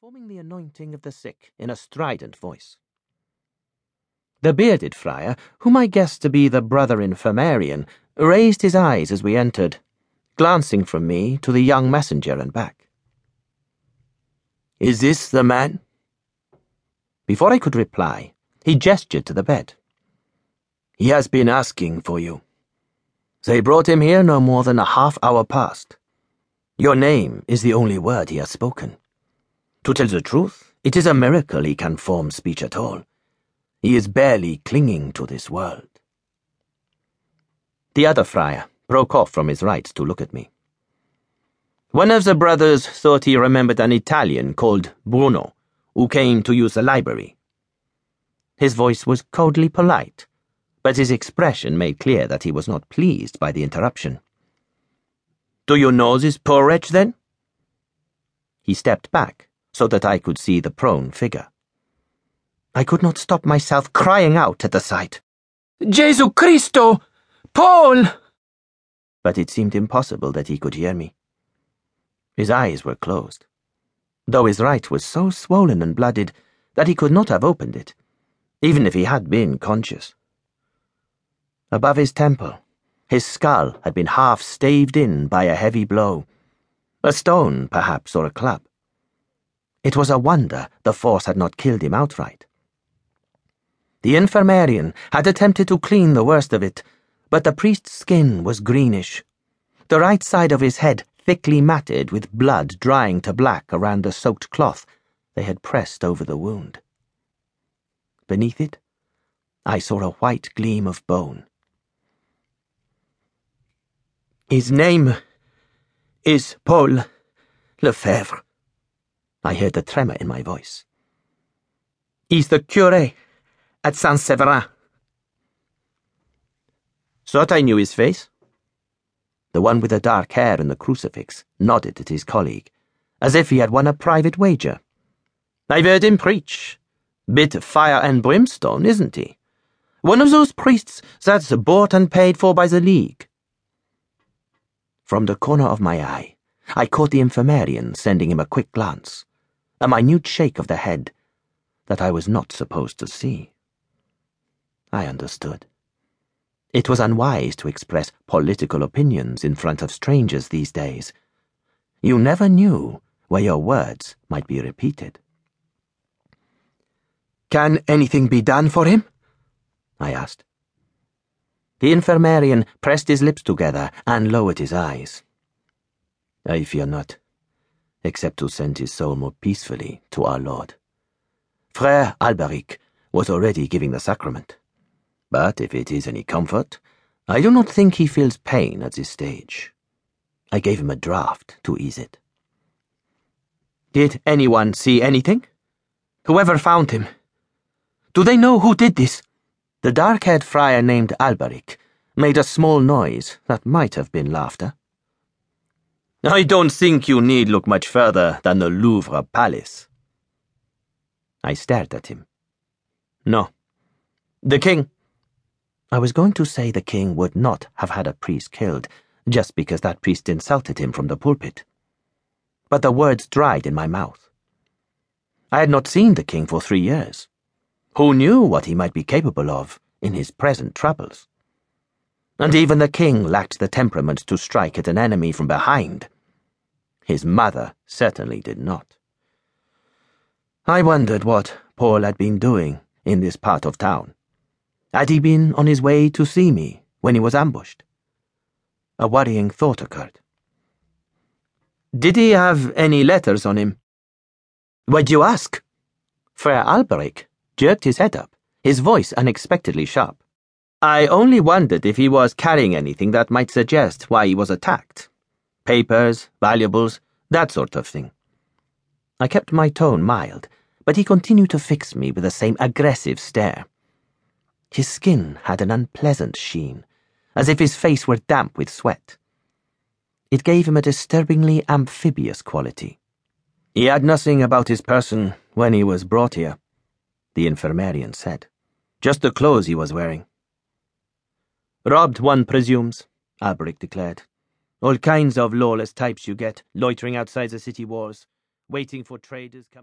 forming the anointing of the sick in a strident voice. The bearded friar, whom I guessed to be the brother infirmarian, raised his eyes as we entered, glancing from me to the young messenger and back. Is this the man? Before I could reply, he gestured to the bed. He has been asking for you. They brought him here no more than a half hour past. Your name is the only word he has spoken. To tell the truth, it is a miracle he can form speech at all. He is barely clinging to this world. The other friar broke off from his rites to look at me. One of the brothers thought he remembered an Italian called Bruno, who came to use the library. His voice was coldly polite, but his expression made clear that he was not pleased by the interruption. Do you know this poor wretch, then? He stepped back so that I could see the prone figure. I could not stop myself crying out at the sight. Jesu Christo! Paul! But it seemed impossible that he could hear me. His eyes were closed, though his right was so swollen and blooded that he could not have opened it, even if he had been conscious. Above his temple, his skull had been half staved in by a heavy blow, a stone, perhaps, or a club. It was a wonder the force had not killed him outright. The infirmarian had attempted to clean the worst of it, but the priest's skin was greenish, the right side of his head thickly matted with blood drying to black around the soaked cloth they had pressed over the wound. Beneath it, I saw a white gleam of bone. His name is Paul Lefevre. I heard the tremor in my voice. He's the cure at Saint Severin. Thought I knew his face? The one with the dark hair and the crucifix nodded at his colleague, as if he had won a private wager. I've heard him preach. Bit of fire and brimstone, isn't he? One of those priests that's bought and paid for by the League. From the corner of my eye, I caught the infirmarian sending him a quick glance a minute shake of the head that I was not supposed to see. I understood. It was unwise to express political opinions in front of strangers these days. You never knew where your words might be repeated. Can anything be done for him? I asked. The infirmarian pressed his lips together and lowered his eyes. I fear not except to send his soul more peacefully to our Lord. Frere Alberic was already giving the sacrament. But if it is any comfort, I do not think he feels pain at this stage. I gave him a draught to ease it. Did anyone see anything? Whoever found him? Do they know who did this? The dark haired friar named Alberic made a small noise that might have been laughter. I don't think you need look much further than the Louvre Palace. I stared at him. No. The king. I was going to say the king would not have had a priest killed just because that priest insulted him from the pulpit. But the words dried in my mouth. I had not seen the king for three years. Who knew what he might be capable of in his present troubles? And even the king lacked the temperament to strike at an enemy from behind. His mother certainly did not. I wondered what Paul had been doing in this part of town. Had he been on his way to see me when he was ambushed? A worrying thought occurred. Did he have any letters on him? Why'd you ask? Frere Alberic jerked his head up, his voice unexpectedly sharp. I only wondered if he was carrying anything that might suggest why he was attacked. Papers, valuables, that sort of thing. I kept my tone mild, but he continued to fix me with the same aggressive stare. His skin had an unpleasant sheen, as if his face were damp with sweat. It gave him a disturbingly amphibious quality. He had nothing about his person when he was brought here, the infirmarian said. Just the clothes he was wearing. Robbed, one presumes, Alberic declared. All kinds of lawless types you get, loitering outside the city walls, waiting for traders coming.